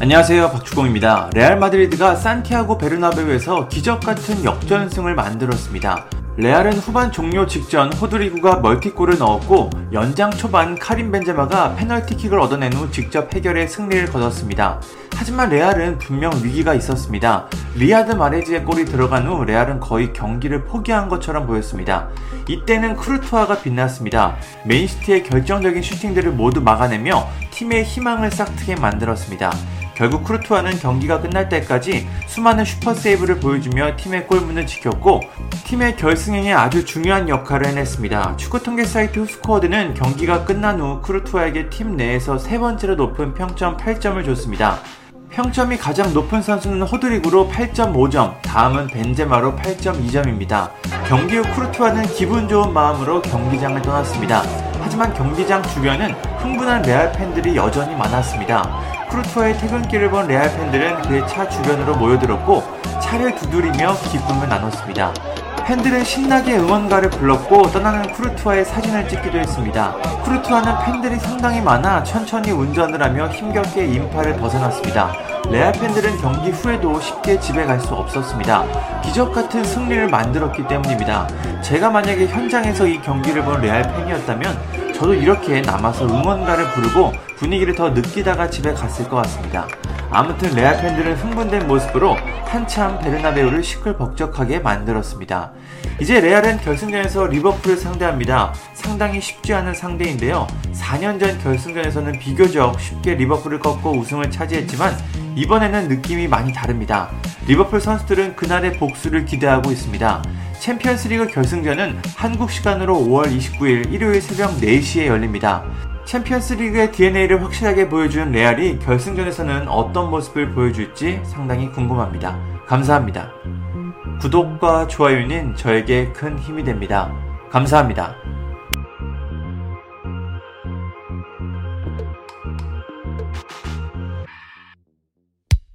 안녕하세요 박주공입니다. 레알 마드리드가 산티아고 베르나베우에서 기적 같은 역전승을 만들었습니다. 레알은 후반 종료 직전 호드리구가 멀티골을 넣었고 연장 초반 카림 벤제마가 페널티킥을 얻어낸 후 직접 해결해 승리를 거뒀습니다. 하지만 레알은 분명 위기가 있었습니다. 리아드 마레즈의 골이 들어간 후 레알은 거의 경기를 포기한 것처럼 보였습니다. 이때는 쿠르투아가 빛났습니다. 맨시티의 결정적인 슈팅들을 모두 막아내며 팀의 희망을 싹트게 만들었습니다. 결국 쿠르투아는 경기가 끝날 때까지 수많은 슈퍼 세이브를 보여주며 팀의 골문을 지켰고 팀의 결승행에 아주 중요한 역할을 해냈습니다. 축구 통계 사이트 후스코어드는 경기가 끝난 후 쿠르투아에게 팀 내에서 세 번째로 높은 평점 8점을 줬습니다. 평점이 가장 높은 선수는 호드리구로 8.5점, 다음은 벤제마로 8.2점입니다. 경기 후 쿠르투아는 기분 좋은 마음으로 경기장을 떠났습니다. 하지만 경기장 주변은 흥분한 레알 팬들이 여전히 많았습니다. 쿠르투아의 퇴근길을 본 레알 팬들은 그의 차 주변으로 모여들었고 차를 두드리며 기쁨을 나눴습니다. 팬들은 신나게 응원가를 불렀고 떠나는 쿠르투아의 사진을 찍기도 했습니다. 쿠르투아는 팬들이 상당히 많아 천천히 운전을 하며 힘겹게 인파를 벗어났습니다. 레알 팬들은 경기 후에도 쉽게 집에 갈 수 없었습니다. 기적 같은 승리를 만들었기 때문입니다. 제가 만약에 현장에서 이 경기를 본 레알 팬이었다면 저도 이렇게 남아서 응원가를 부르고 분위기를 더 느끼다가 집에 갔을 것 같습니다. 아무튼 레알 팬들은 흥분된 모습으로 한참 베르나베우를 시끌벅적하게 만들었습니다. 이제 레알은 결승전에서 리버풀을 상대합니다. 상당히 쉽지 않은 상대인데요. 4년 전 결승전에서는 비교적 쉽게 리버풀을 꺾고 우승을 차지했지만 이번에는 느낌이 많이 다릅니다. 리버풀 선수들은 그날의 복수를 기대하고 있습니다. 챔피언스리그 결승전은 한국 시간으로 5월 29일 일요일 새벽 4시에 열립니다. 챔피언스 리그의 DNA를 확실하게 보여준 레알이 결승전에서는 어떤 모습을 보여줄지 상당히 궁금합니다. 감사합니다. 구독과 좋아요는 저에게 큰 힘이 됩니다. 감사합니다.